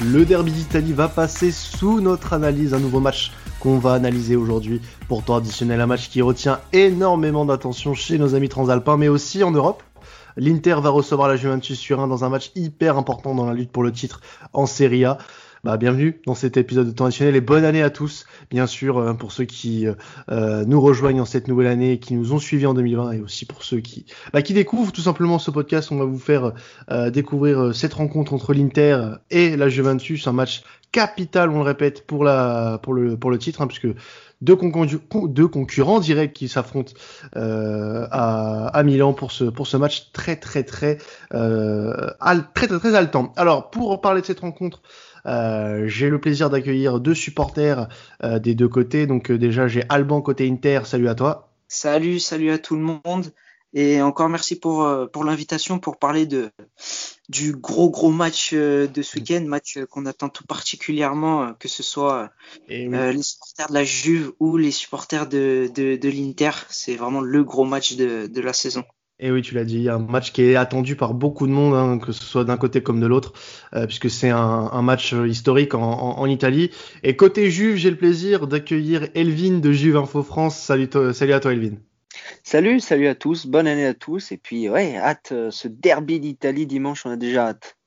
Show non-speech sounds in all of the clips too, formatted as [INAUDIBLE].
Le derby d'Italie va passer sous notre analyse, un nouveau match qu'on va analyser aujourd'hui. pour temps additionnel, un match qui retient énormément d'attention chez nos amis transalpins, mais aussi en Europe. L'Inter va recevoir la Juventus Turin dans un match hyper important dans la lutte pour le titre en Serie A. Bah, bienvenue dans cet épisode de temps additionnel et bonne année à tous, bien sûr, euh, pour ceux qui euh, euh, nous rejoignent en cette nouvelle année et qui nous ont suivis en 2020 et aussi pour ceux qui, bah, qui découvrent tout simplement ce podcast. On va vous faire découvrir cette rencontre entre l'Inter et la Juventus, un match capital, on le répète, pour, la, pour, le, pour le titre, hein, puisque deux, deux, concurrents directs qui s'affrontent euh, à, à, Milan pour ce, pour ce match très très très, euh, très très très haletant. Alors pour parler de cette rencontre, euh, j'ai le plaisir d'accueillir deux supporters euh, des deux côtés. Donc euh, déjà j'ai Alban côté Inter, salut à toi. Salut, salut à tout le monde. Et encore merci pour, pour l'invitation pour parler de, du gros gros match de ce week-end, match qu'on attend tout particulièrement, que ce soit les supporters de la Juve ou les supporters de, de, de l'Inter. C'est vraiment le gros match de, de la saison. Et oui, tu l'as dit, un match qui est attendu par beaucoup de monde, hein, que ce soit d'un côté comme de l'autre, puisque c'est un, un, match historique en, en, en, Italie. Et côté Juve, j'ai le plaisir d'accueillir Elvin de Juve Info France. Salut, salut à toi, Elvin. Salut, salut à tous, bonne année à tous. Et puis, ouais, hâte, euh, ce derby d'Italie dimanche, on a déjà hâte.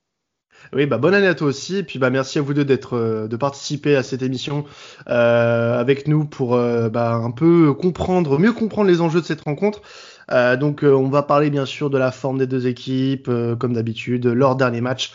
Oui, bah bonne année à toi aussi. Et puis bah merci à vous deux d'être, euh, de participer à cette émission euh, avec nous pour euh, bah, un peu comprendre, mieux comprendre les enjeux de cette rencontre. Euh, donc on va parler bien sûr de la forme des deux équipes, comme d'habitude, leur dernier match.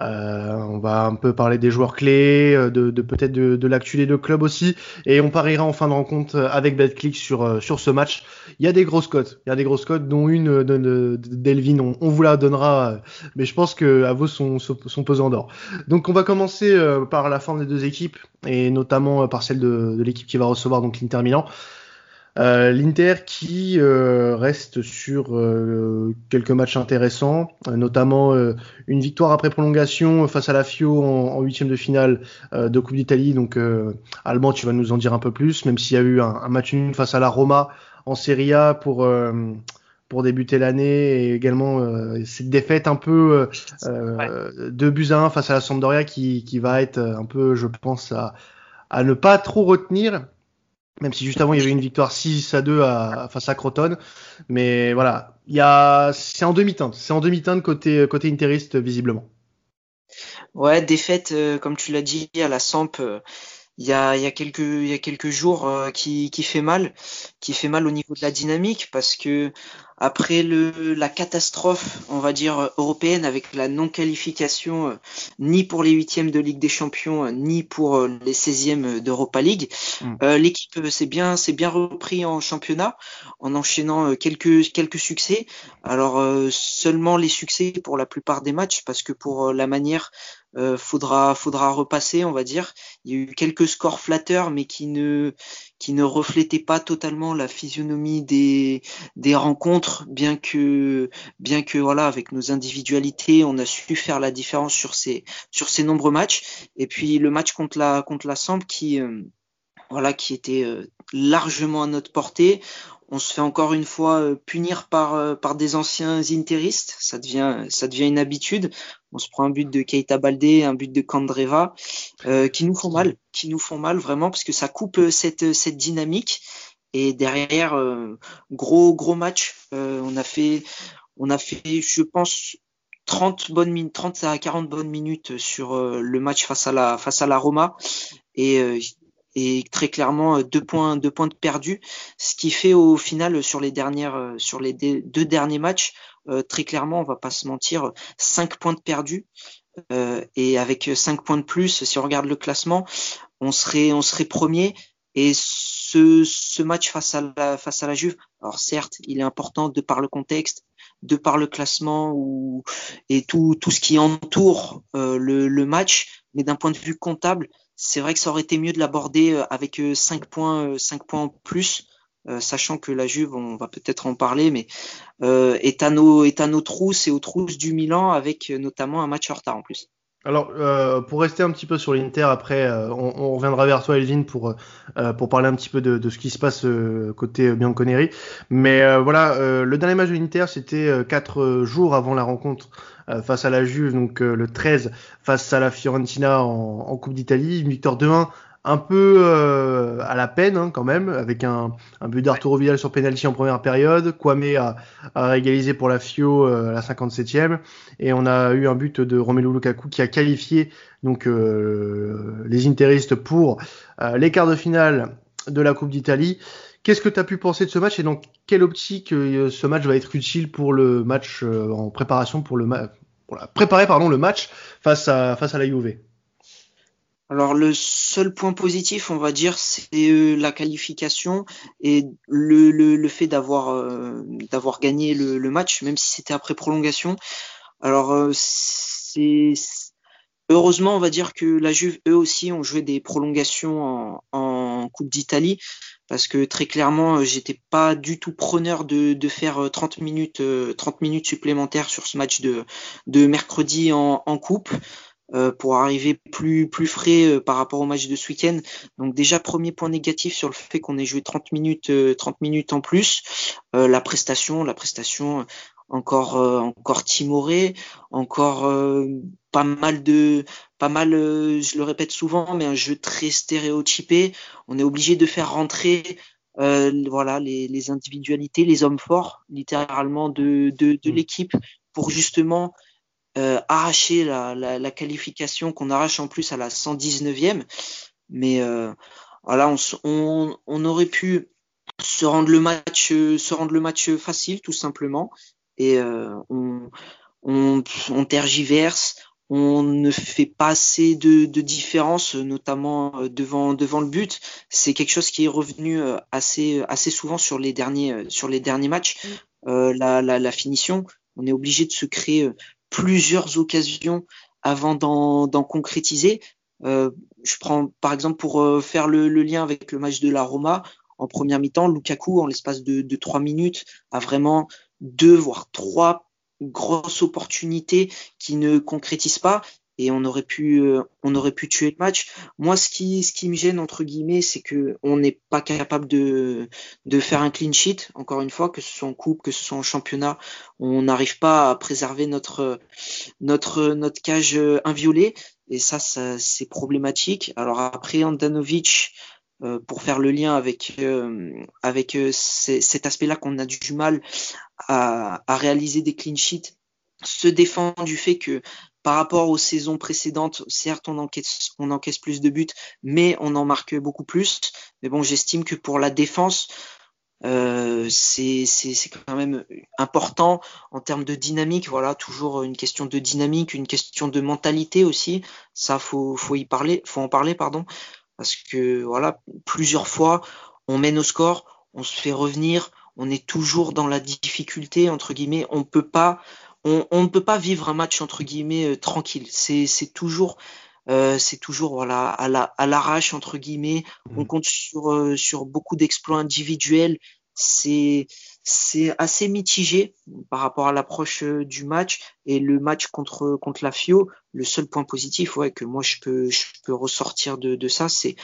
Euh, on va un peu parler des joueurs clés, euh, de, de peut-être de, de l'actu des deux clubs aussi, et on pariera en fin de rencontre avec BetClick sur euh, sur ce match. Il y a des grosses cotes, il y a des grosses cotes, dont une d'Elvin, on, on, vous la donnera, mais je pense que à vous son, son pesant d'or. Donc on va commencer par la forme des deux équipes et notamment par celle de, de l'équipe qui va recevoir donc l'Inter Milan. Euh, L'Inter qui euh, reste sur euh, quelques matchs intéressants, notamment une victoire après prolongation face à la Fio en huitième de finale de Coupe d'Italie. Donc, Alban, tu vas nous en dire un peu plus, même s'il y a eu un, un, match nul face à la Roma en Serie A pour pour débuter l'année. Et également cette défaite un peu euh, de buts à 1 face à la Sampdoria qui, qui va être un peu, je pense, à, à ne pas trop retenir même si juste avant il y avait une victoire 6 à 2 à, face à Croton. Mais voilà, il c'est en demi-teinte. C'est en demi-teinte côté, côté interiste, visiblement. Ouais, défaite, euh, comme tu l'as dit, à la Samp. Euh, il y a, quelques jours euh, qui fait mal qui fait mal au niveau de la dynamique parce que après le, la catastrophe, on va dire, européenne avec la non-qualification euh, ni pour les huitièmes de Ligue des Champions, euh, ni pour euh, les 16e d'Europa League, mm. l'équipe s'est bien, bien repris en championnat en enchaînant quelques, quelques succès. Alors seulement les succès pour la plupart des matchs parce que pour la manière euh, faudra faudra repasser on va dire il y a eu quelques scores flatteurs mais qui ne qui ne reflétait pas totalement la physionomie des, des rencontres, bien que, bien que voilà, avec nos individualités, on a su faire la différence sur ces, sur ces nombreux matchs. Et puis le match contre la, contre la Samp qui, euh, voilà, qui était euh, largement à notre portée. On se fait encore une fois euh, punir par, par des anciens interistes. Ça devient, ça devient une habitude. On se prend un but de Keita Baldé, un but de Kandreva, euh, qui nous font mal, qui nous font mal vraiment parce que ça coupe euh, cette, euh, cette dynamique. Et derrière, euh, gros gros match. Euh, on a fait, on a fait, je pense, 30 bonnes minutes, 30 à 40 bonnes minutes sur le match face à la face à la Roma. Et et très clairement deux points deux points de perdus ce qui fait au final sur les dernières sur les deux derniers matchs euh, très clairement, on va pas se mentir, 5 points de perdus. Euh, et avec 5 points de plus, si on regarde le classement, on serait, on serait premier. Et ce, ce match face à, la, face à la Juve, alors certes, il est important de par le contexte, de par le classement ou, et tout, tout ce qui entoure euh, le, le, match, mais d'un point de vue comptable, c'est vrai que ça aurait été mieux de l'aborder avec 5 points, 5 points en plus euh, sachant que la Juve, on va peut-être en parler, mais euh, est, à nos, est à nos trousses et aux trousses du Milan avec euh, notamment un match en retard en plus. Alors, euh, pour rester un petit peu sur l'Inter, après, euh, on, reviendra vers toi, Elvin, pour, euh, pour parler un petit peu de, ce qui se passe côté Bianconeri. Mais voilà, le dernier match de l'Inter, c'était quatre jours avant la rencontre face à la Juve, donc le 13 face à la Fiorentina en, en Coupe d'Italie. Une victoire 2-1 un peu euh, à la peine hein, quand même, avec un, un but d'Arturo Vidal sur penalty en première période. Kwame a, a égalisé pour la Fio euh, à la 57e, et on a eu un but de Romelu Lukaku qui a qualifié donc euh, les Interistes pour les quarts de finale de la Coupe d'Italie. Qu'est-ce que tu as pu penser de ce match et dans quelle optique ce match va être utile pour le match en préparation pour le match préparer pardon le match face à face à la Juve? Alors le seul point positif, on va dire, c'est euh, la qualification et le, le, fait d'avoir euh, d'avoir gagné le, match, même si c'était après prolongation. Alors euh, c'est heureusement, on va dire que la Juve, eux aussi, ont joué des prolongations en, Coupe d'Italie, parce que très clairement, j'étais pas du tout preneur de, faire 30 minutes 30 minutes supplémentaires sur ce match de, de mercredi en Coupe. Euh, pour arriver plus plus frais euh, par rapport au match de ce week-end. Donc déjà premier point négatif sur le fait qu'on ait joué 30 minutes 30 euh, minutes en plus. la prestation, la prestation encore encore timoré, encore pas mal de pas mal je le répète souvent mais un jeu très stéréotypé. On est obligé de faire rentrer voilà les, les, individualités, les hommes forts littéralement de de, de mmh. l'équipe pour justement euh, arracher la, la, la qualification qu'on arrache en plus à la 119e. Mais euh, voilà, on, on, on, aurait pu se rendre le match, se rendre le match facile tout simplement. Et euh, on, on, on, tergiverse, on ne fait pas assez de, de différence, notamment euh, devant devant le but. C'est quelque chose qui est revenu euh, assez assez souvent sur les derniers sur les derniers matchs. Euh, la, la, la, finition, on est obligé de se créer plusieurs occasions avant d'en concrétiser. Euh, je prends par exemple pour euh, faire le, le, lien avec le match de la Roma en première mi-temps, Lukaku en l'espace de, de trois minutes a vraiment deux voire trois grosses opportunités qui ne concrétisent pas et on aurait pu euh, on aurait pu tuer le match. Moi ce qui me gêne entre guillemets c'est que on n'est pas capable de faire un clean sheet encore une fois que ce soit en coupe que ce soit en championnat, on n'arrive pas à préserver notre cage euh, inviolée et ça, ça c'est problématique. Alors après Andanovic euh, pour faire le lien avec cet aspect-là qu'on a du mal à réaliser des clean sheets se défend du fait que par rapport aux saisons précédentes, certes, on encaisse, plus de buts, mais on en marque beaucoup plus. Mais bon, j'estime que pour la défense, euh, c'est quand même important en termes de dynamique. Voilà, toujours une question de dynamique, une question de mentalité aussi. Ça, faut, faut y parler, faut en parler, pardon, parce que voilà, plusieurs fois, on mène au score, on se fait revenir, on est toujours dans la difficulté entre guillemets. On peut pas on, ne peut pas vivre un match entre guillemets euh, tranquille. C'est toujours euh, c'est toujours voilà à la à l'arrache entre guillemets. On mmh. compte sur euh, sur beaucoup d'exploits individuels. C'est c'est assez mitigé par rapport à l'approche du match et le match contre contre la Fio. Le seul point positif ouais que moi je peux je peux ressortir de de ça c'est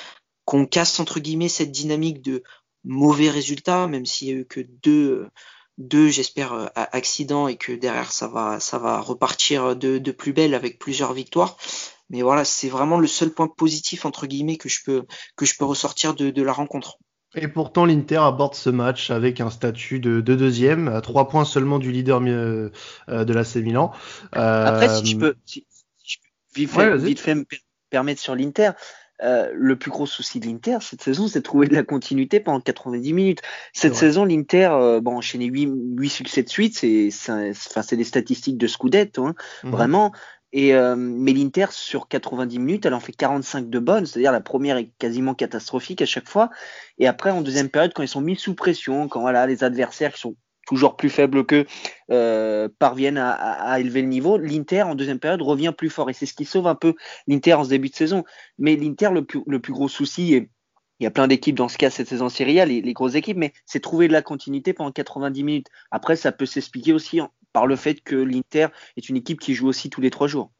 qu'on casse entre guillemets cette dynamique de mauvais résultats même s'il y a eu que deux deux, j'espère, euh, accidents et que derrière ça va, ça va repartir de, de plus belle avec plusieurs victoires. Mais voilà, c'est vraiment le seul point positif entre guillemets que je peux que je peux ressortir de, de la rencontre. Et pourtant, l'Inter aborde ce match avec un statut de, de, deuxième, à trois points seulement du leader euh, de l'AC Milan. Euh... Après, si je peux, si, je peux vite, fait, vite fait me permettre sur l'Inter, euh, le plus gros souci de l'Inter cette saison, c'est de trouver de la continuité pendant 90 minutes. Cette saison, l'Inter, euh, bon, enchaîné 8, 8 succès de suite, c'est, enfin, c'est des statistiques de Scudetto, hein, mhm. vraiment. Et euh, mais l'Inter sur 90 minutes, elle en fait 45 de bonnes, c'est-à-dire la première est quasiment catastrophique à chaque fois. Et après, en deuxième période, quand ils sont mis sous pression, quand voilà les adversaires qui sont toujours plus faibles qu'eux, euh, parviennent à, élever le niveau. L'Inter, en deuxième période, revient plus fort. Et c'est ce qui sauve un peu l'Inter en ce début de saison. Mais l'Inter, le plus, gros souci, et il y a plein d'équipes dans ce cas cette saison série A, les, les grosses équipes, mais c'est trouver de la continuité pendant 90 minutes. Après, ça peut s'expliquer aussi par le fait que l'Inter est une équipe qui joue aussi tous les trois jours.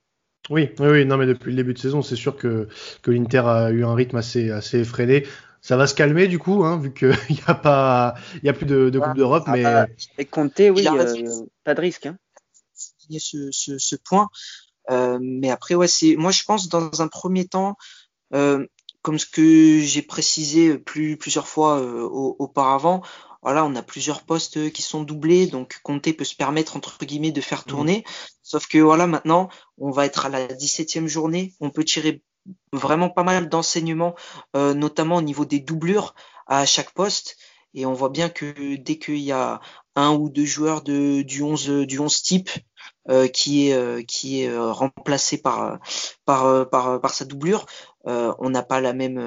Oui, oui, oui, non, mais depuis le début de saison, c'est sûr que, que l'Inter a eu un rythme assez, assez effréné. Ça va se calmer du coup, hein, vu qu'il [LAUGHS] n'y a pas, il y a plus de, de Coupe d'Europe, mais. Ah, et compter, oui, euh, pas de risque. Hein. Ce, ce, ce point. Euh, mais après, ouais, c'est, moi, je pense dans un premier temps, euh, comme ce que j'ai précisé plus, plusieurs fois euh, auparavant, voilà, on a plusieurs postes qui sont doublés, donc Conte peut se permettre entre guillemets de faire mmh. tourner. Sauf que voilà, maintenant, on va être à la 17e journée, on peut tirer vraiment pas mal d'enseignements, euh, notamment au niveau des doublures à chaque poste. Et on voit bien que dès qu'il y a un ou deux joueurs de, du 11 du 11 type euh, qui est euh, qui est remplacé par par par, par sa doublure, on n'a pas la même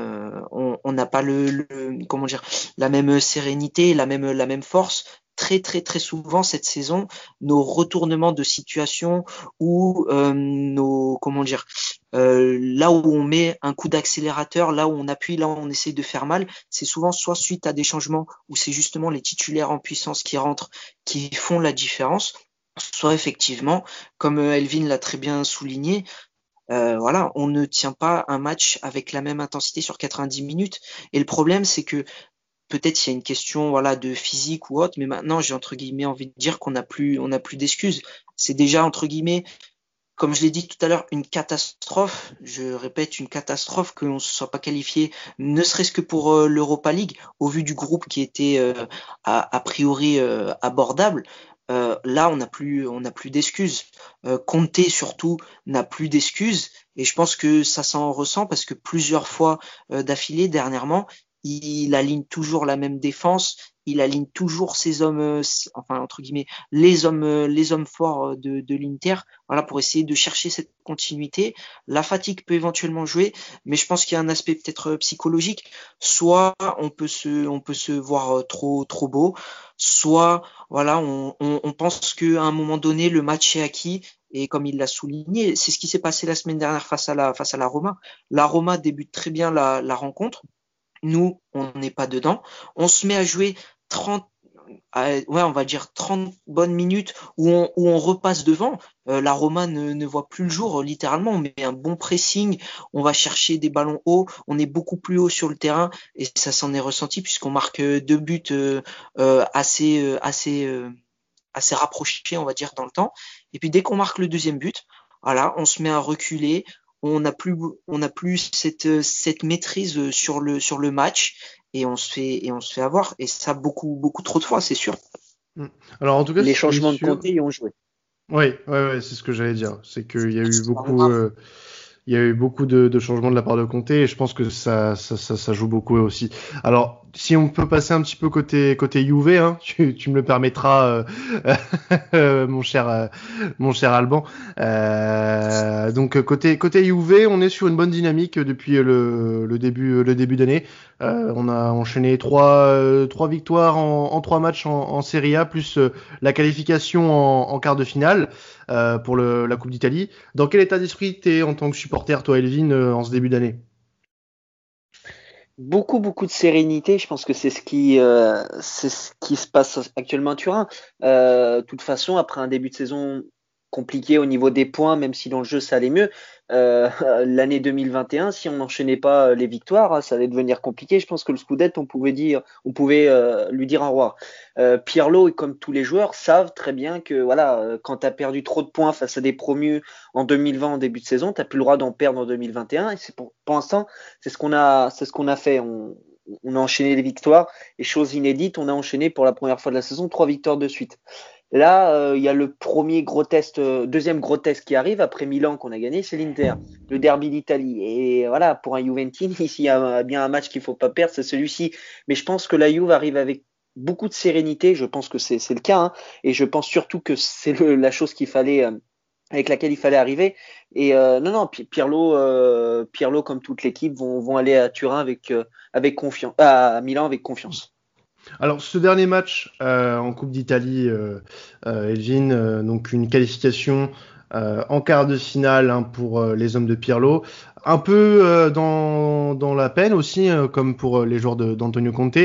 on n'a pas le, le, comment dire la même sérénité, la même la même force très très très souvent cette saison nos retournements de situation ou nos comment dire euh, là où on met un coup d'accélérateur, là où on appuie, là où on essaye de faire mal, c'est souvent soit suite à des changements où c'est justement les titulaires en puissance qui rentrent qui font la différence, soit effectivement, comme euh, Elvin l'a très bien souligné, euh, voilà, on ne tient pas un match avec la même intensité sur 90 minutes. Et le problème, c'est que peut-être il y a une question voilà de physique ou autre, mais maintenant j'ai entre guillemets envie de dire qu'on n'a plus on n'a plus d'excuses. C'est déjà entre guillemets, comme je l'ai dit tout à l'heure, une catastrophe. Je répète une catastrophe que l'on se soit pas qualifié, ne serait-ce que pour euh, l'Europa League, au vu du groupe qui était euh, a, priori euh, abordable. là, on n'a plus, on n'a plus d'excuses. Conte surtout n'a plus d'excuses, et je pense que ça s'en ressent parce que plusieurs fois d'affilée dernièrement, il aligne toujours la même défense, il aligne toujours ses hommes, euh, enfin entre guillemets, les hommes, euh, les hommes forts euh, de, l'Inter, voilà pour essayer de chercher cette continuité. La fatigue peut éventuellement jouer, mais je pense qu'il y a un aspect peut-être psychologique. Soit on peut se, on peut se voir trop, trop beau, soit voilà, on, pense qu'à un moment donné le match est acquis et comme il l'a souligné, c'est ce qui s'est passé la semaine dernière face à la, face à la Roma. La Roma débute très bien la rencontre nous, on n'est pas dedans. On se met à jouer 30, ouais, on va dire 30 bonnes minutes où on, repasse devant. Euh, la Roma ne, voit plus le jour, littéralement. On met un bon pressing, on va chercher des ballons hauts, on est beaucoup plus haut sur le terrain et ça s'en est ressenti puisqu'on marque deux buts euh, euh assez, euh, euh, rapprochés, on va dire, dans le temps. Et puis dès qu'on marque le deuxième but, voilà, on se met à reculer, on n'a plus n'a plus cette maîtrise sur le match et on se fait et on se fait avoir et ça beaucoup beaucoup trop de fois c'est sûr. Mm. Alors en tout cas les changements de côté y ont joué. Oui, ouais, c'est ce que j'allais dire. C'est qu'il y a eu beaucoup, euh, il y a eu beaucoup de, de, changements de la part de Comté et je pense que ça, ça, ça, ça joue beaucoup aussi. Alors, si on peut passer un petit peu côté côté UV, hein, [LAUGHS] tu, tu, me le permettras, euh, [LAUGHS] mon cher euh, mon cher Alban. Euh, donc côté côté on est sur une bonne dynamique depuis le, le début le début d'année. Euh, on a enchaîné trois trois victoires en, en trois matchs en, en, Serie A plus la qualification en, en quart de finale pour le, la Coupe d'Italie. Dans quel état d'esprit t'es en tant que supporter toi, Elvin, en ce début d'année? beaucoup beaucoup de sérénité. Je pense que c'est ce qui euh, c'est ce qui se passe actuellement à Turin. Euh, de toute façon, après un début de saison compliqué au niveau des points, même si dans le jeu ça allait mieux. Euh, [LAUGHS] L'année 2021, si on n'enchaînait pas les victoires, ça allait devenir compliqué. Je pense que le Scudetto, on pouvait on pouvait euh, lui dire au revoir. Euh, Pirlo, comme tous les joueurs, savent très bien que voilà, euh, quand tu as perdu trop de points face à des promus en 2020 en début de saison, tu plus le droit d'en perdre en 2021. Et c'est pour, l'instant, c'est ce qu'on a, c'est ce qu'on a fait. On, on a enchaîné les victoires et chose inédite, on a enchaîné pour la première fois de la saison trois victoires de suite. Là, euh, il y a le premier gros test, euh, deuxième gros test qui arrive après Milan qu'on a gagné, c'est l'Inter, le derby d'Italie. Et voilà, pour un Juventine, ici, [LAUGHS] il y a bien un match qu'il faut pas perdre, c'est celui-ci. Mais je pense que la Juve arrive avec beaucoup de sérénité. Je pense que c'est le cas, hein, et je pense surtout que c'est la chose qu'il fallait, euh, avec laquelle il fallait arriver. Et non, non, Pirlo, Pirlo comme toute l'équipe vont, vont aller à Turin avec, avec confiance, à Milan avec confiance. Alors, ce dernier match euh, en Coupe d'Italie, euh, euh, Elgin, donc une qualification en quart de finale hein, pour les hommes de Pirlo, un peu dans, dans, la peine aussi, comme pour les joueurs d'Antonio Conte.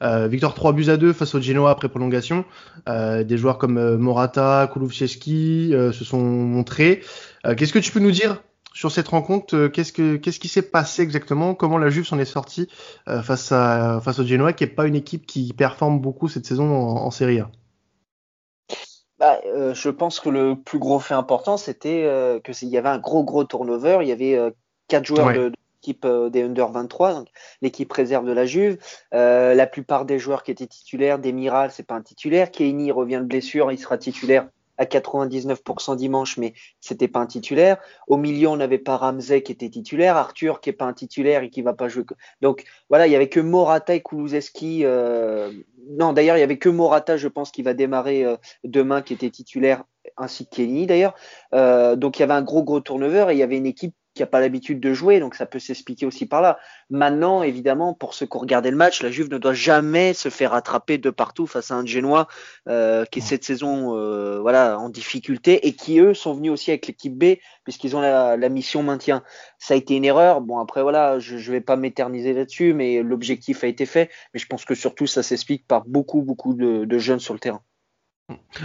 victoire 3 buts à 2 face au Genoa après prolongation. des joueurs comme Morata, Kulusevski se sont montrés. Qu'est-ce que tu peux nous dire sur cette rencontre, qu'est-ce, que, qu'est-ce qui s'est passé exactement? Comment la Juve s'en est sortie face, à, face au Genoa, qui n'est pas une équipe qui performe beaucoup cette saison en, en Serie A? Bah, euh, je pense que le plus gros fait important, c'était euh, que qu'il y avait un gros gros turnover. Il y avait euh, quatre joueurs de, l'équipe des Under 23, donc l'équipe réserve de la Juve. la plupart des joueurs qui étaient titulaires, Demiral, c'est pas un titulaire. Keini revient de blessure, il sera titulaire à 99% dimanche, mais c'était pas un titulaire. Au milieu, on n'avait pas Ramsey qui était titulaire, Arthur qui est pas un titulaire et qui va pas jouer. Donc voilà, il y avait que Morata et Kulusevski. Euh... Non, d'ailleurs, il y avait que Morata, je pense, qui va démarrer euh, demain, qui était titulaire, ainsi que Kenny d'ailleurs. Euh, donc il y avait un gros gros turnover et il y avait une équipe qui n'a pas l'habitude de jouer, donc ça peut s'expliquer aussi par là. Maintenant, évidemment, pour ceux qui ont regardé le match, la Juve ne doit jamais se faire attraper de partout face à un Genoa euh, qui est cette saison euh, voilà, en difficulté et qui, eux, sont venus aussi avec l'équipe B puisqu'ils ont la, mission maintien. Ça a été une erreur. Bon, après, voilà, je ne vais pas m'éterniser là-dessus, mais l'objectif a été fait. Mais je pense que surtout, ça s'explique par beaucoup, beaucoup de jeunes sur le terrain.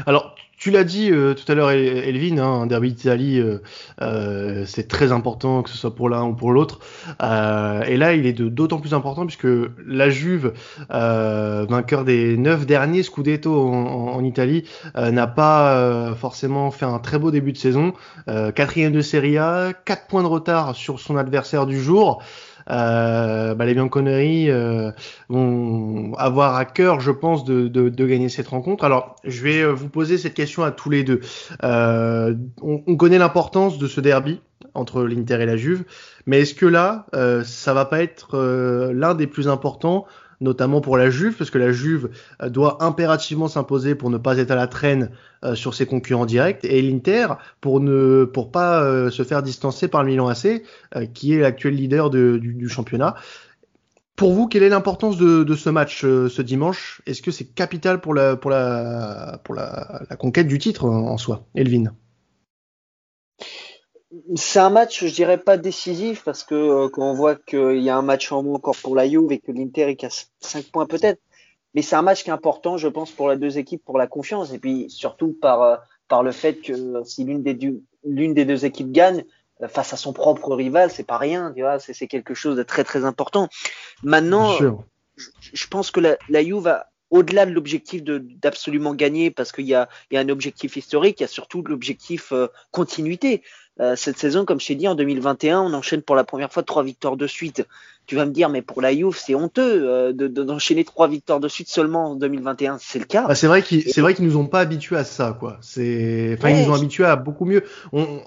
Alors, tu l'as dit euh, tout à l'heure, Elvin, hein, un derby d'Italie, euh, euh, c'est très important que ce soit pour l'un ou pour l'autre. et là, il est d'autant plus important puisque la Juve, vainqueur des neuf derniers Scudetto en, en Italie, n'a pas forcément fait un très beau début de saison. quatrième de Serie A, quatre points de retard sur son adversaire du jour euh, bah, les Bianconeri euh, vont avoir à cœur, je pense, de, de, de, gagner cette rencontre. Alors, je vais euh, vous poser cette question à tous les deux. Euh, on, on, connaît l'importance de ce derby entre l'Inter et la Juve, mais est-ce que là, euh, ça va pas être l'un des plus importants notamment pour la Juve, parce que la Juve euh, doit impérativement s'imposer pour ne pas être à la traîne euh, sur ses concurrents directs, et l'Inter pour ne pour pas euh, se faire distancer par le Milan AC, qui est l'actuel leader du, championnat. Pour vous, quelle est l'importance de, ce match ce dimanche? Est-ce que c'est capital pour la conquête du titre en soi, Elvin c'est un match, je dirais pas décisif parce que euh, quand on voit qu'il y a un match en moins encore pour la Juve et que l'Inter est casse 5 points peut-être, mais c'est un match qui est important, je pense, pour les deux équipes, pour la confiance et puis surtout par euh, par le fait que si l'une des, l'une des deux équipes gagne euh, face à son propre rival, c'est pas rien, tu vois, c'est, quelque chose de très très important. Maintenant, je, pense que la, la Juve a au-delà de l'objectif d'absolument gagner, parce qu'il y a, y a un objectif historique, il y a surtout l'objectif continuité. Euh, cette saison, comme je t'ai dit, en 2021, on enchaîne pour la première fois trois victoires de suite. Tu vas me dire, mais pour la Juve, c'est honteux euh, d'enchaîner trois victoires de suite seulement en 2021. C'est le cas. Bah, c'est vrai qu'ils, c'est vrai qu'ils nous ont pas habitués à ça, quoi. C'est, enfin, ils nous ont habitués à beaucoup mieux.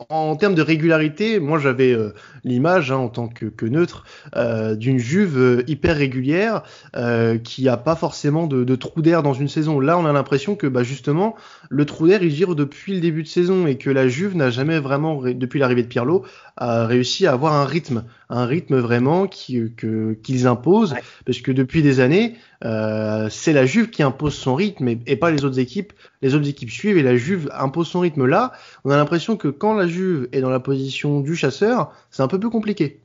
en termes de régularité, moi, j'avais euh, l'image, hein, en tant que, que neutre, euh, d'une Juve hyper régulière, qui a pas forcément de, de trou d'air dans une saison. Là, on a l'impression que, bah, justement, le trou d'air, il gire depuis le début de saison et que la Juve n'a jamais vraiment, depuis l'arrivée de Pirlo, a réussi à avoir un rythme, un rythme vraiment qui, que, qu'ils imposent, parce que depuis des années, euh, c'est la Juve qui impose son rythme et, pas les autres équipes. Les autres équipes suivent et la Juve impose son rythme. Là, on a l'impression que quand la Juve est dans la position du chasseur, c'est un peu plus compliqué.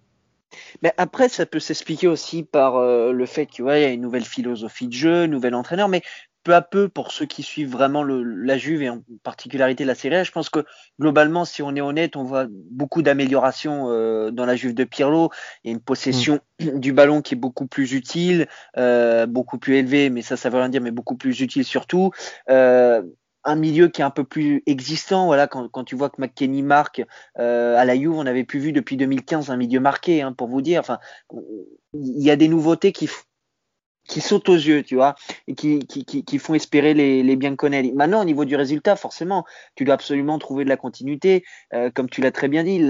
Mais après, ça peut s'expliquer aussi par euh, le fait qu'il y a une nouvelle philosophie de jeu, un nouvel entraîneur. Mais peu à peu, pour ceux qui suivent vraiment le, la Juve et en particularité la Serie A, je pense que globalement, si on est honnête, on voit beaucoup d'améliorations euh, dans la Juve de Pirlo. Il y a une possession mm. du ballon qui est beaucoup plus utile, euh, beaucoup plus élevée, mais ça, ça veut rien dire, mais beaucoup plus utile surtout. Euh, un milieu qui est un peu plus existant. Voilà, quand, quand tu vois que McKenny marque euh, à la Juve, on n'avait plus vu depuis 2015 un milieu marqué, hein, pour vous dire. Enfin, il y a des nouveautés qui, qui sautent aux yeux, tu vois, et qui, qui, qui, font espérer les, les Bianconelli. Maintenant, au niveau du résultat, forcément, tu dois absolument trouver de la continuité, euh, comme tu l'as très bien dit.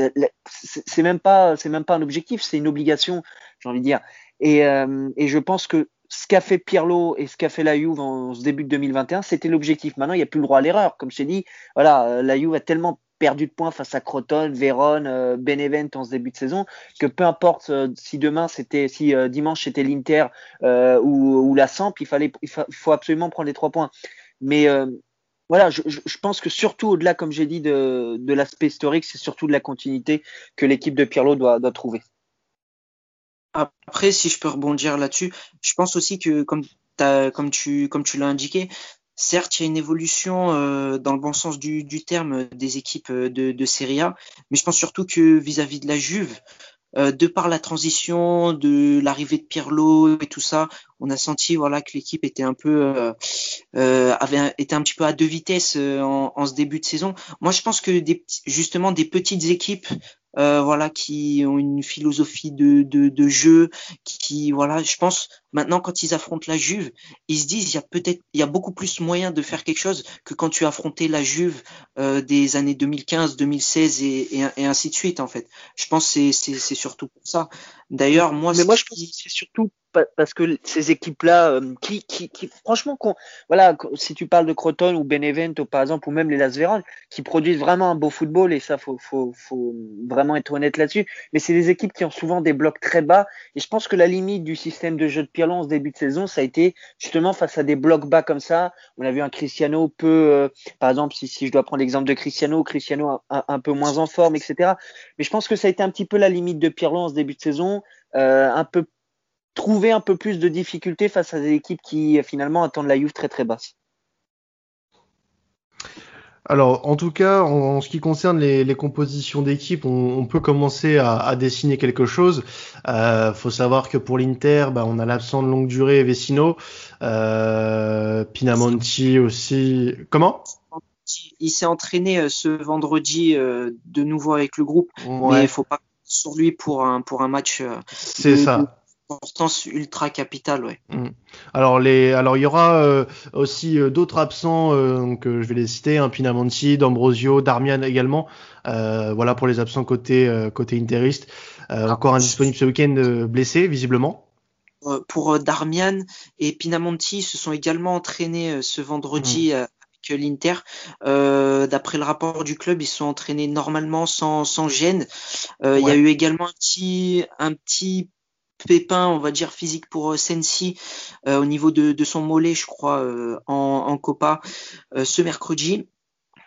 C'est même pas, c'est même pas un objectif, c'est une obligation, j'ai envie de dire. Et, euh, et je pense que ce qu'a fait Pirlo et ce qu'a fait la Juve en ce début de 2021, c'était l'objectif. Maintenant, il n'y a plus le droit à l'erreur. Comme je t'ai dit, voilà, euh, la Juve a tellement perdu de points face à Croton, Vérone, euh, Benevent en ce début de saison, que peu importe euh, si demain c'était, si euh, dimanche c'était l'Inter ou, la Samp, il fallait, faut absolument prendre les trois points. Mais voilà, je, pense que surtout au-delà, comme j'ai dit, de, l'aspect historique, c'est surtout de la continuité que l'équipe de Pirlo doit, trouver. Après, si je peux rebondir là-dessus, je pense aussi que, comme tu l'as indiqué, certes, il y a une évolution euh, dans le bon sens du, terme des équipes de, de Serie A, mais je pense surtout que vis-à-vis de la Juve, euh, de par la transition, de l'arrivée de Pirlo et tout ça, on a senti voilà que l'équipe était un peu euh, euh avait été un petit peu à deux vitesses en, ce début de saison. Moi, je pense que justement des petites équipes euh, voilà, qui ont une philosophie de, de, de, jeu, qui, voilà, je pense maintenant quand ils affrontent la Juve, ils se disent il y a peut-être, il y a beaucoup plus moyen de faire quelque chose que quand tu affrontais la Juve euh, des années 2015, 2016 et, et, et, ainsi de suite en fait. Je pense c'est c'est surtout pour ça. D'ailleurs, moi, mais moi je pense que c'est surtout parce que ces équipes-là, euh, qui, franchement, voilà, si tu parles de Croton ou Benevento par exemple, ou même les Las Vegas, qui produisent vraiment un beau football, et ça, faut, faut, vraiment être honnête là-dessus. Mais c'est des équipes qui ont souvent des blocs très bas, et je pense que la limite du système de jeu de Pirlo en ce début de saison, ça a été justement face à des blocs bas comme ça. On a vu un Cristiano peu, euh, par exemple, si, je dois prendre l'exemple de Cristiano, Cristiano un, un, peu moins en forme, etc. Mais je pense que ça a été un petit peu la limite de Pirlo en ce début de saison. Euh, un peu trouver un peu plus de difficultés face à des équipes qui finalement attendent la Juve très très basse. Alors, en tout cas, en, ce qui concerne les, compositions d'équipe, on, peut commencer à, dessiner quelque chose. Euh, faut savoir que pour l'Inter, bah, on a l'absent de longue durée Vecino, euh, Pinamonti aussi. Comment? Il s'est entraîné euh, ce vendredi euh, de nouveau avec le groupe, mais il faut pas sur lui pour un pour un match. C'est ça importance ultra capitale, ouais. Mm. Alors les, alors il y aura euh, aussi euh, d'autres absents, euh, donc je vais les citer, hein, Pinamonti, D'Ambrosio, Darmian également. voilà pour les absents côté côté interiste. Ah, encore indisponible ce week-end, blessé visiblement. Pour Darmian et Pinamonti se sont également entraînés ce vendredi. Mm. avec l'Inter. D'après le rapport du club, ils sont entraînés normalement sans, sans gêne. Il y a eu également un petit, un petit pépin, on va dire physique pour euh, Sensi euh, au niveau de, son mollet, je crois, euh, en, Copa ce mercredi.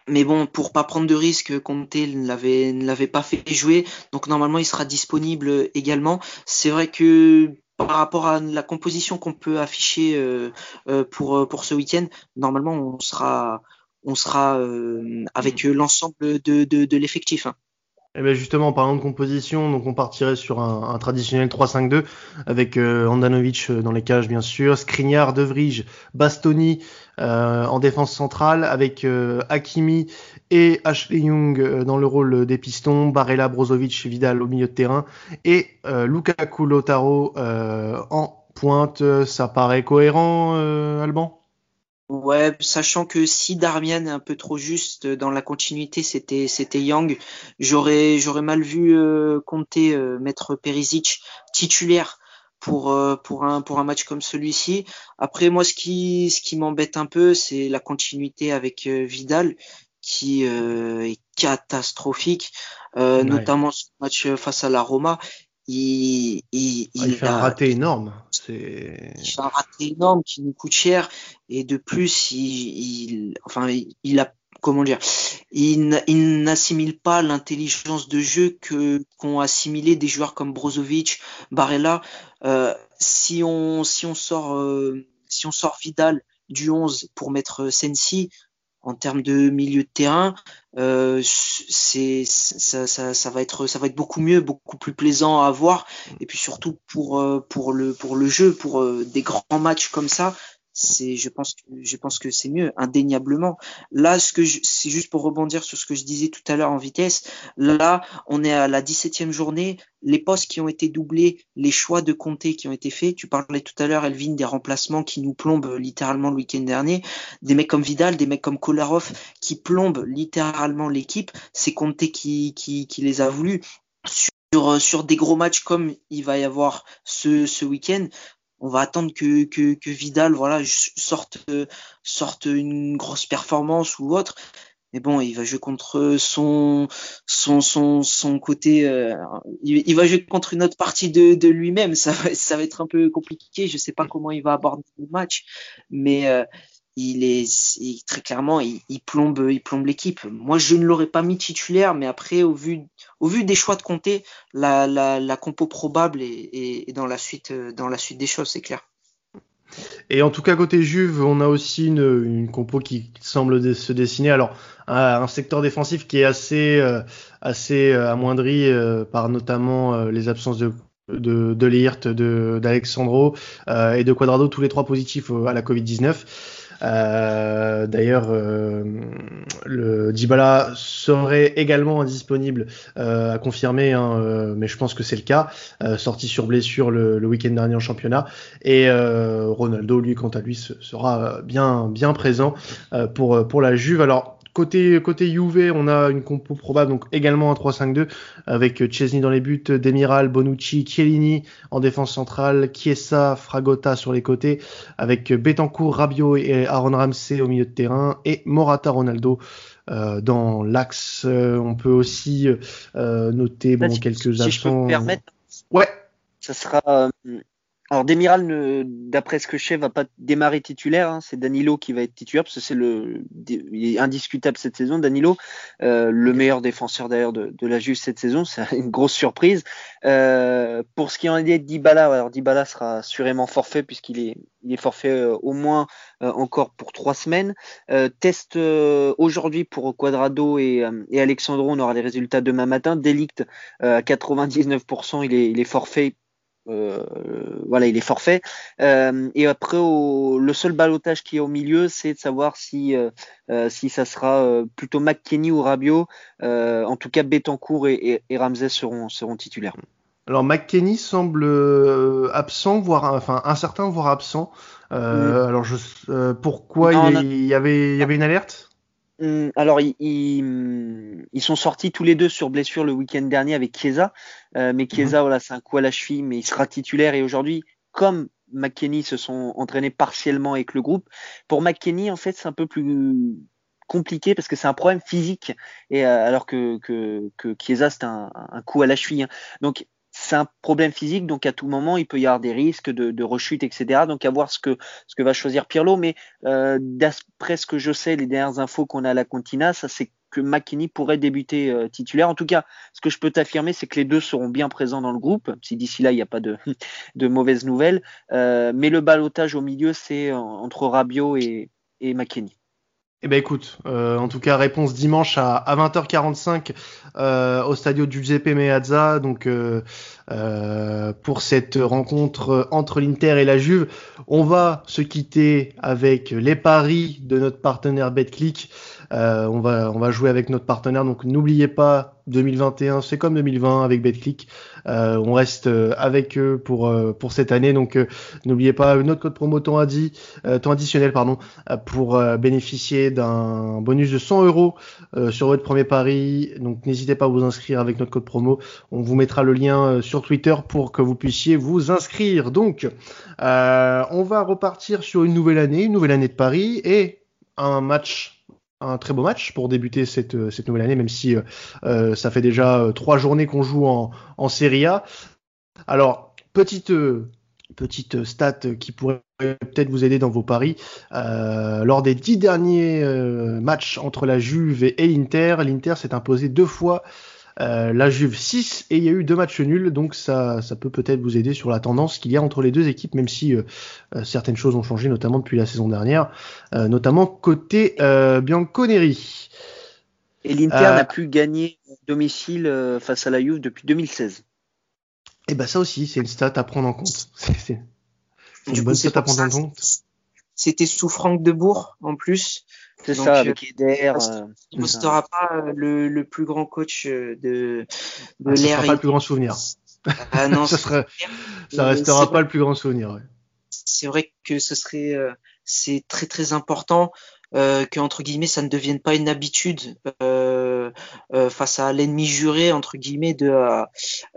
Mais bon, pour pas prendre de risque, Conte ne l'avait pas fait jouer, donc normalement il sera disponible également. C'est vrai que par rapport à la composition qu'on peut afficher pour pour ce week-end, normalement on sera on sera avec l'ensemble de, de, l'effectif. Hein. Eh bien justement, en parlant de composition, donc on partirait sur un, un traditionnel 3-5-2 avec euh, Andanovic euh, dans les cages bien sûr, Skriniar, De Vrij, Bastoni euh, en défense centrale avec euh, Hakimi et Ashley Young dans le rôle des pistons, Barella, Brozovic, Vidal au milieu de terrain et Lukaku, Lotaro en pointe. Ça paraît cohérent, Alban? Ouais, sachant que si Darmian est un peu trop juste dans la continuité, c'était c'était Yang. J'aurais j'aurais mal vu euh, compter euh, mettre Perisic titulaire pour euh, pour un pour un match comme celui-ci. Après moi ce qui ce qui m'embête un peu, c'est la continuité avec Vidal qui est catastrophique, notamment ce match face à la Roma il, il, ah, il, fait a, un raté énorme. C'est il fait un raté énorme qui nous coûte cher et de plus il, enfin il a comment dire il, n'assimile pas l'intelligence de jeu que qu'ont assimilé des joueurs comme Brozovic, Barella. Euh, si on si on sort euh, si on sort Vidal du 11 pour mettre Sensi, en termes de milieu de terrain, euh, c'est ça, ça, ça, va être ça va être beaucoup mieux, beaucoup plus plaisant à voir. Et puis surtout pour euh, pour le pour le jeu, pour euh, des grands matchs comme ça, c'est je pense que je pense que c'est mieux indéniablement. Là ce que c'est juste pour rebondir sur ce que je disais tout à l'heure en vitesse. Là on est à la 17e journée. Les postes qui ont été doublés les choix de compter qui ont été faits. Tu parlais tout à l'heure Elvin des remplacements qui nous plombent littéralement le week-end dernier. Des mecs comme Vidal des mecs comme Kolarov qui plombent littéralement l'équipe. C'est Conte qui, qui qui les a voulu sur, sur des gros matchs comme il va y avoir ce, ce week-end, on va attendre que, que, que Vidal voilà sorte sorte une grosse performance ou autre. Mais bon il va jouer contre son son son, son côté euh, il, va jouer contre une autre partie de, de lui-même. Ça va ça va être un peu compliqué. Je sais pas comment il va aborder le match. Mais euh, il est très clairement il, plombe il plombe l'équipe. Moi je ne l'aurais pas mis titulaire, mais après au vu au vu des choix de compter, la, compo probable est, dans la suite dans la suite des choses, c'est clair. Et en tout cas côté Juve, on a aussi une, compo qui semble se dessiner. Alors un, secteur défensif qui est assez euh, assez euh, amoindri euh, par notamment les absences de de, de d'Alexandro et de Quadrado, tous les trois positifs à la Covid-19. Euh, D'ailleurs, euh, le Dybala serait également indisponible euh, à confirmer, hein, mais je pense que c'est le cas. Sorti sur blessure le, le week-end dernier en championnat. Et Ronaldo, lui, quant à lui, sera bien bien présent pour la Juve. Côté, côté Juve, on a une compo probable, donc également un 3-5-2, avec Chesney dans les buts, Demiral, Bonucci, Chiellini en défense centrale, Chiesa, Fragotta sur les côtés, avec Betancourt, Rabiot et Aaron Ramsey au milieu de terrain, et Morata Ronaldo euh, dans l'axe. Euh, on peut aussi euh, noter bon, quelques si Je peux me permettre, ouais. Ça sera alors Demiral, d'après ce que je sais, va pas démarrer titulaire. Hein. C'est Danilo qui va être titulaire parce que c'est le, il est indiscutable cette saison. Danilo, euh, le meilleur défenseur d'ailleurs de, la Juve cette saison, c'est [LAUGHS] une grosse surprise. Euh, pour ce qui en est de Dybala, alors Dybala sera sûrement forfait puisqu'il est, il est forfait euh, au moins encore pour trois semaines. test aujourd'hui pour Quadrado et, et, Alexandro, on aura les résultats demain matin. Delict à 99%, il est, il est forfait voilà, il est forfait. Euh, et après, le seul balotage qui est au milieu, c'est de savoir si, euh, si ça sera plutôt McKenny ou Rabiot. en tout cas, Betancourt et, et, Ramsey seront, seront titulaires. Alors McKenny semble absent, voire enfin incertain, voire absent. Mm. Alors je, pourquoi il, y avait, il y avait une alerte? Alors, ils, sont sortis tous les deux sur blessure le week-end dernier avec Chiesa. Euh, mais Chiesa, mhm. voilà, c'est un coup à la cheville, mais il sera titulaire. Et aujourd'hui, comme McKenny se sont entraînés partiellement avec le groupe, pour McKenny, en fait, c'est un peu plus compliqué parce que c'est un problème physique et euh, alors que que, que Chiesa c'est un, un, coup à la cheville. Hein. Donc c'est un problème physique, donc à tout moment, il peut y avoir des risques de, rechute, etc. Donc à voir ce que, ce que va choisir Pirlo. Mais euh, d'après ce que je sais, les dernières infos qu'on a à la Contina, ça c'est que McKinney pourrait débuter euh, titulaire. En tout cas, ce que je peux t'affirmer, c'est que les deux seront bien présents dans le groupe, si d'ici là, il n'y a pas de, [LAUGHS] de mauvaises nouvelles. Euh, mais le balotage au milieu, c'est entre Rabiot et, et McKinney. Eh ben écoute, euh, en tout cas réponse dimanche à, à 20h45 euh, au stadio Giuseppe Meazza, donc euh, euh, pour cette rencontre entre l'Inter et la Juve. On va se quitter avec les paris de notre partenaire BetClick. Euh, on va on va jouer avec notre partenaire, donc n'oubliez pas 2021, c'est comme 2020 avec BetClick. Euh, on reste avec eux pour pour cette année, donc n'oubliez pas notre code promo temps, temps additionnel pardon pour bénéficier d'un bonus de 100 euros sur votre premier pari. Donc n'hésitez pas à vous inscrire avec notre code promo. On vous mettra le lien sur Twitter pour que vous puissiez vous inscrire. Donc on va repartir sur une nouvelle année, une nouvelle année de Paris et un match un très beau match pour débuter cette, euh, nouvelle année, même si euh, euh, ça fait déjà trois journées qu'on joue en, en Serie A. Alors, petite, petite stat qui pourrait peut-être vous aider dans vos paris. lors des dix derniers matchs entre la Juve et l'Inter, l'Inter s'est imposé deux fois euh, la Juve 6 et il y a eu deux matchs nuls, donc ça, ça peut peut-être vous aider sur la tendance qu'il y a entre les deux équipes, même si euh, euh, certaines choses ont changé, notamment depuis la saison dernière, notamment côté Bianconeri. Et l'Inter n'a plus gagné domicile face à la Juve depuis 2016. Et eh ben ça aussi, c'est une stat à prendre en compte. [LAUGHS] C'est une bonne stat à prendre en compte. C'était sous Franck Debourg en plus. C'est ça, avec Eder. Il ne restera pas euh, le, le, plus grand coach euh, de, de ah, l'ère. pas le plus grand souvenir. Ah non, [LAUGHS] ça, serait, ça restera pas le plus grand souvenir. Ouais. C'est vrai que ce serait, euh, c'est très très important euh, que entre guillemets ça ne devienne pas une habitude euh, face à l'ennemi juré entre guillemets de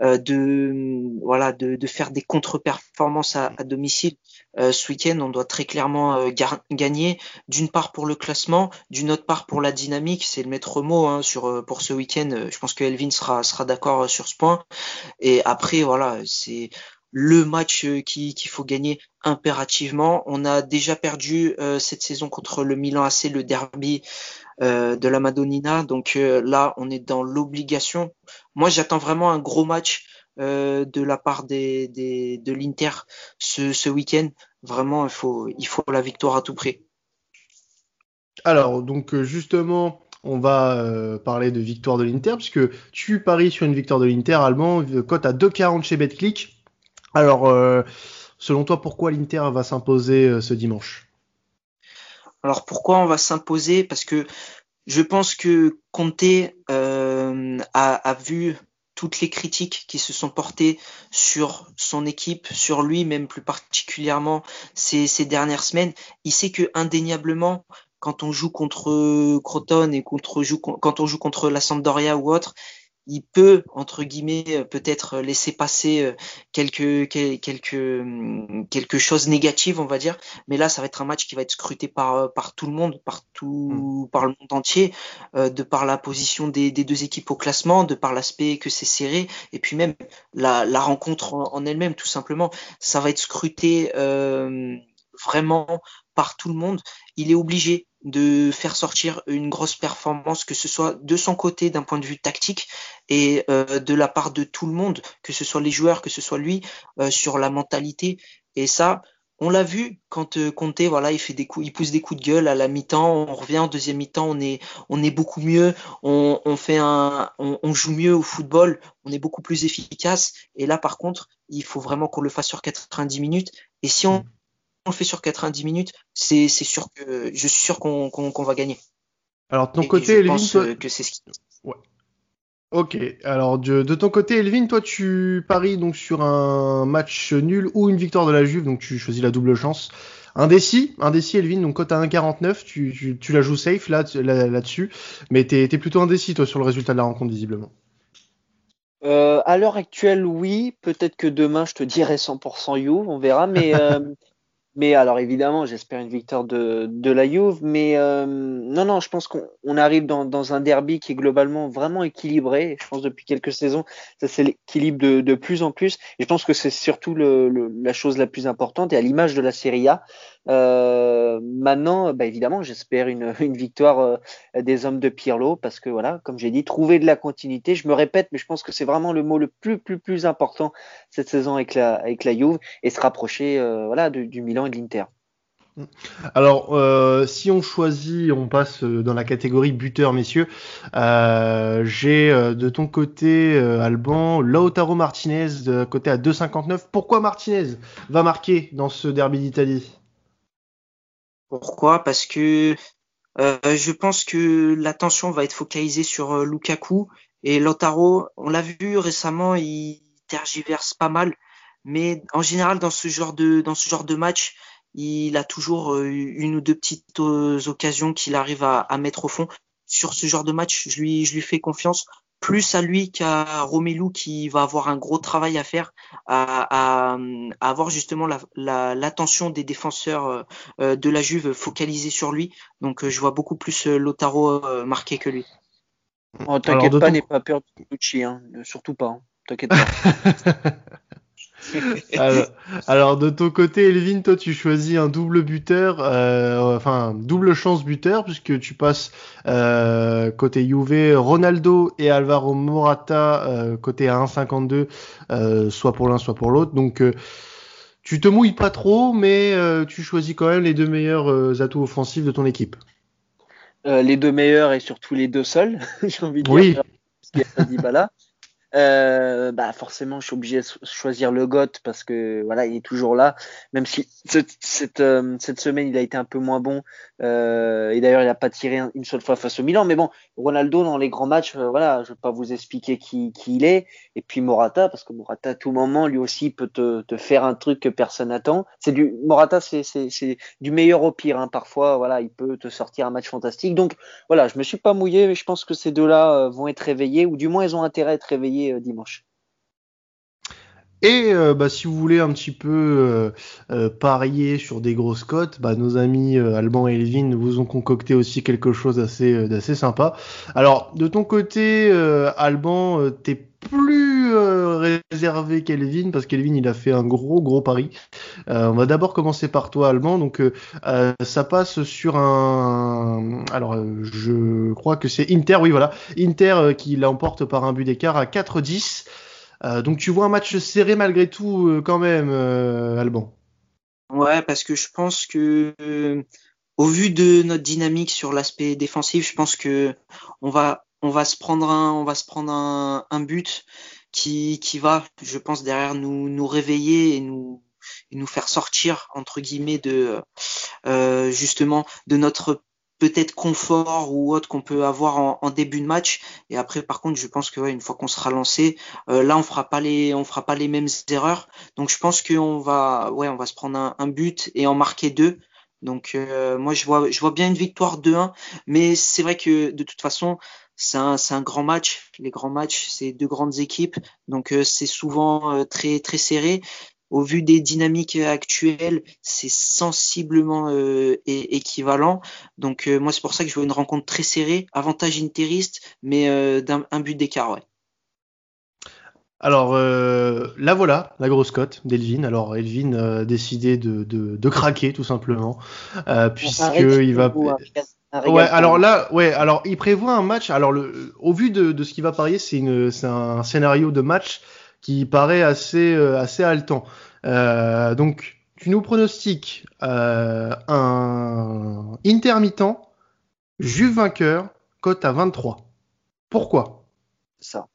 euh, de faire des contre-performances à, domicile. Euh, ce week-end, on doit très clairement gagner d'une part pour le classement, d'une autre part pour la dynamique. C'est le maître mot hein, pour ce week-end. Je pense que Elvin sera sera d'accord sur ce point. Et après voilà, c'est le match euh, qu'il faut gagner impérativement. On a déjà perdu euh, cette saison contre le Milan AC, le derby euh, de la Madonnina. Donc là, on est dans l'obligation. Moi, j'attends vraiment un gros match de la part de l'Inter ce, week-end. Vraiment, il faut, il faut la victoire à tout prix. Alors, donc justement, on va parler de victoire de l'Inter, puisque tu paries sur une victoire de l'Inter allemand, cote à 2,40 chez BetClick. Alors, selon toi, pourquoi l'Inter va s'imposer ce dimanche? Alors pourquoi on va s'imposer? Parce que je pense que Conte euh, a, vu toutes les critiques qui se sont portées sur son équipe, sur lui même plus particulièrement ces, ces dernières semaines. Il sait que indéniablement, quand on joue contre Croton et contre, quand on joue contre la Sampdoria ou autre, il peut entre guillemets euh, peut-être laisser passer euh, quelques quelques hum, quelque chose négatif on va dire. Mais là ça va être un match qui va être scruté par euh, par tout le monde par tout mm. par le monde entier de par la position des, des, deux équipes au classement de par l'aspect que c'est serré. Et puis même la, la rencontre en, elle-même tout simplement. Ça va être scruté vraiment par tout le monde. Il est obligé de faire sortir une grosse performance, que ce soit de son côté d'un point de vue tactique et euh, de la part de tout le monde, que ce soit les joueurs, que ce soit lui, euh, sur la mentalité. Et ça, on l'a vu quand euh, Conte, voilà, il fait des coups, il pousse des coups de gueule à la mi-temps. On revient en deuxième mi-temps, on est, on est beaucoup mieux, on, on fait un, on, on, joue mieux au football, on est beaucoup plus efficace. Et là, par contre, il faut vraiment qu'on le fasse sur 90 minutes. Et si on on le fait sur 90 minutes, c'est sûr que je suis sûr qu'on va gagner. Alors de ton côté, Elvin, que c'est ce qui... ouais. Ok. Alors de, ton côté, Elvin, toi tu paries donc sur un match nul ou une victoire de la Juve, donc tu choisis la double chance. Indécis, indécis Elvin, donc cote à 1,49, tu, tu, la joues safe là, là, dessus mais t'es es plutôt indécis toi sur le résultat de la rencontre visiblement. Euh, à l'heure actuelle, oui. Peut-être que demain, je te dirai 100% You, on verra. Mais [LAUGHS] euh, Mais alors évidemment, j'espère une victoire de, de la Juve. Mais euh, non, non, je pense qu'on arrive dans, un derby qui est globalement vraiment équilibré. Je pense depuis quelques saisons, ça s'équilibre de, plus en plus. Je pense que c'est surtout la chose la plus importante. Et à l'image de la Serie A, euh, maintenant, bah évidemment, j'espère [LAUGHS] une, victoire euh, des hommes de Pirlo parce que voilà, comme j'ai dit, trouver de la continuité. Je me répète, mais je pense que c'est vraiment le mot le plus plus important cette saison avec la avec la Juve et se rapprocher euh, du, Milan et de l'Inter. Alors, si on choisit, on passe dans la catégorie buteur, messieurs. J'ai de ton côté, Alban, Lautaro Martinez, côté à 2,59. Pourquoi Martinez va marquer dans ce derby d'Italie? Pourquoi? Parce que euh, je pense que l'attention va être focalisée sur euh, Lukaku et Lotaro. On l'a vu récemment, il tergiverse pas mal, mais en général dans ce genre de dans ce genre de match, il a toujours euh, une ou deux petites occasions qu'il arrive à, à, mettre au fond. Sur ce genre de match, je lui je lui fais confiance plus à lui qu'à Romelu qui va avoir un gros travail à faire à, à, avoir justement l'attention la, des défenseurs euh, euh, de la Juve focalisée sur lui. Donc euh, je vois beaucoup plus Lotaro marqué que lui. Oh, T'inquiète pas, n'aie pas peur de Gucci, hein. surtout pas. Hein. T'inquiète pas. [LAUGHS] [LAUGHS] alors, de ton côté, Elvin, toi, tu choisis un double buteur, euh, enfin double chance buteur, puisque tu passes euh, côté Juve, Ronaldo et Alvaro Morata euh, côté à 1,52, euh, soit pour l'un, soit pour l'autre. Donc, tu te mouilles pas trop, mais tu choisis quand même les deux meilleurs atouts offensifs de ton équipe. les deux meilleurs et surtout les deux seuls, [LAUGHS] j'ai envie de dire. Oui. Euh, bah forcément, je suis obligé de choisir le GOT parce que voilà, il est toujours là. Même si euh, cette semaine, il a été un peu moins bon. Euh, et d'ailleurs, il n'a pas tiré une seule fois face au Milan. Mais bon, Ronaldo dans les grands matchs, voilà, je vais pas vous expliquer qui, il est. Et puis Morata, parce que Morata à tout moment, lui aussi peut te, faire un truc que personne n'attend. C'est du Morata, c'est du meilleur au pire. Hein. Parfois, voilà, il peut te sortir un match fantastique. Donc voilà, je me suis pas mouillé, mais je pense que ces deux-là vont être réveillés, ou du moins ils ont intérêt à être réveillés euh, dimanche. Et euh, bah, si vous voulez un petit peu euh, parier sur des grosses cotes, bah, nos amis Alban et Elvin vous ont concocté aussi quelque chose d'assez d'assez sympa. Alors de ton côté, Alban, t'es plus réservé qu'Elvin parce qu'Elvin il a fait un gros gros pari. on va d'abord commencer par toi, Alban. Donc ça passe sur un, alors je crois que c'est Inter, oui voilà, Inter qui l'emporte par un but d'écart à 4-10. donc tu vois un match serré malgré tout quand même, Alban. Ouais, parce que je pense que au vu de notre dynamique sur l'aspect défensif, je pense que on va on va se prendre un on va se prendre un, un but qui qui va, je pense derrière nous nous réveiller et nous nous faire sortir entre guillemets de euh, justement de notre peut-être confort ou autre qu'on peut avoir en, début de match. Et après par contre je pense que une fois qu'on sera lancé euh, là on fera pas les on fera pas les mêmes erreurs. Donc je pense qu'on va ouais on va se prendre un, un but et en marquer deux. Donc euh, moi je vois je vois bien une victoire 2-1 mais c'est vrai que de toute façon c'est un, un, grand match les grands matchs c'est deux grandes équipes donc euh, c'est souvent euh, très très serré au vu des dynamiques actuelles, c'est sensiblement euh, équivalent. Donc euh, moi c'est pour ça que je vois une rencontre très serrée, avantage interiste, mais euh, d'un un but d'écart, ouais. Alors là voilà, la grosse cote d'Elvin. Alors Elvin a décidé de, de, de, craquer tout simplement, puisqu'il va. Ouais, alors là, ouais, alors il prévoit un match. Alors le, au vu de, de ce qu'il va parier, c'est un scénario de match qui paraît assez, euh, assez haletant. Euh, donc, tu nous pronostiques euh, un intermittent, Juve vainqueur, cote à 23. Pourquoi? Ça.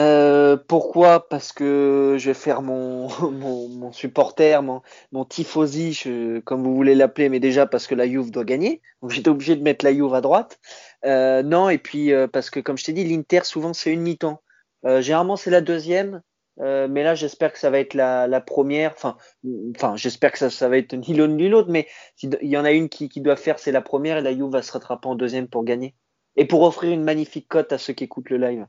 Euh, pourquoi? Parce que je vais faire mon, [LAUGHS] supporter, mon, tifosi, comme vous voulez l'appeler, mais déjà parce que la Juve doit gagner. Donc j'étais obligé de mettre la Juve à droite. Euh, non, et puis parce que comme je t'ai dit, l'Inter souvent c'est une mi-temps. Euh, généralement, c'est la deuxième. Euh, mais là, j'espère que ça va être la, première. Enfin, j'espère que ça, ça va être ni l'une ni l'autre. Mais il y en a une qui, qui doit faire, c'est la première, et la Juve va se rattraper en deuxième pour gagner et pour offrir une magnifique cote à ceux qui écoutent le live.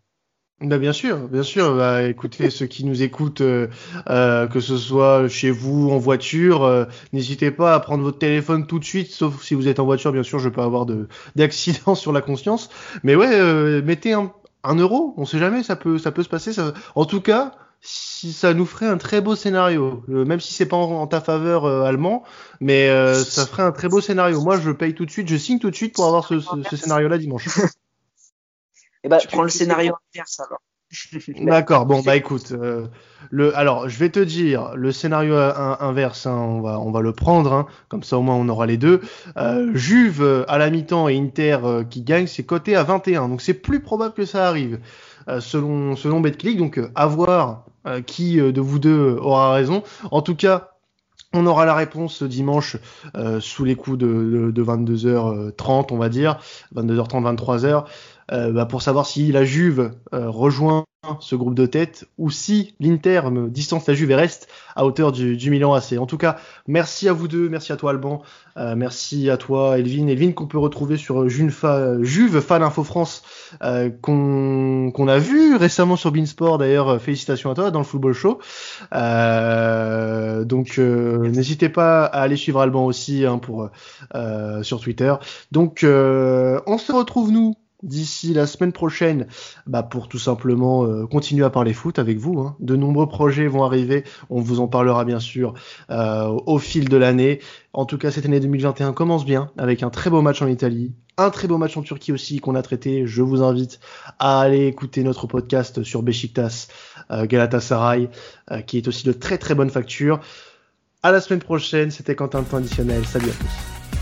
Bah bien sûr, bien sûr. Bah, écoutez, ceux qui nous écoutent, euh, euh, que ce soit chez vous, en voiture, euh, n'hésitez pas à prendre votre téléphone tout de suite, sauf si vous êtes en voiture, bien sûr, je peux avoir [LAUGHS] d'accidents sur la conscience. Mais ouais, mettez un, un euro, on sait jamais, ça peut, ça peut se passer. Ça... En tout cas, si ça nous ferait un très beau scénario, euh, même si c'est pas en, ta faveur euh, allemand, mais euh, ça ferait un très beau scénario. Moi, je paye tout de suite, je signe tout de suite pour avoir ce, ce, scénario-là dimanche. [LAUGHS] Eh ben, tu prends le scénario inverse alors. [LAUGHS] D'accord. Bon [LAUGHS] bah écoute, euh, le alors je vais te dire le scénario inverse, hein, on va on va le prendre, hein, comme ça au moins on aura les deux. Euh, Juve euh, à la mi-temps et Inter euh, qui gagne, c'est coté à 21, donc c'est plus probable que ça arrive selon selon BetClick. Donc à voir qui de vous deux aura raison. En tout cas. On aura la réponse dimanche sous les coups de, de, de 22h30, on va dire, 22h30, 23h. Euh, bah, pour savoir si la Juve euh, rejoint ce groupe de tête ou si l'Inter distance la Juve et reste à hauteur du, du, Milan AC. En tout cas, merci à vous deux, merci à toi Alban, euh, merci à toi Elvin. Elvin qu'on peut retrouver sur Juve, Juve Fan Info France euh, qu'on a vu récemment sur Beansport d'ailleurs. Félicitations à toi dans le Football Show. Euh, donc n'hésitez pas à aller suivre Alban aussi hein, pour sur Twitter. Donc on se retrouve nous d'ici la semaine prochaine bah, pour tout simplement euh, continuer à parler foot avec vous. Hein. De nombreux projets vont arriver, on vous en parlera bien sûr euh, au fil de l'année. En tout cas, cette année 2021 commence bien avec un très beau match en Italie, un très beau match en Turquie aussi qu'on a traité. Je vous invite à aller écouter notre podcast sur Besiktas euh, Galatasaray, qui est aussi de très très bonne facture. À la semaine prochaine, c'était Quentin de Temps. Salut à tous.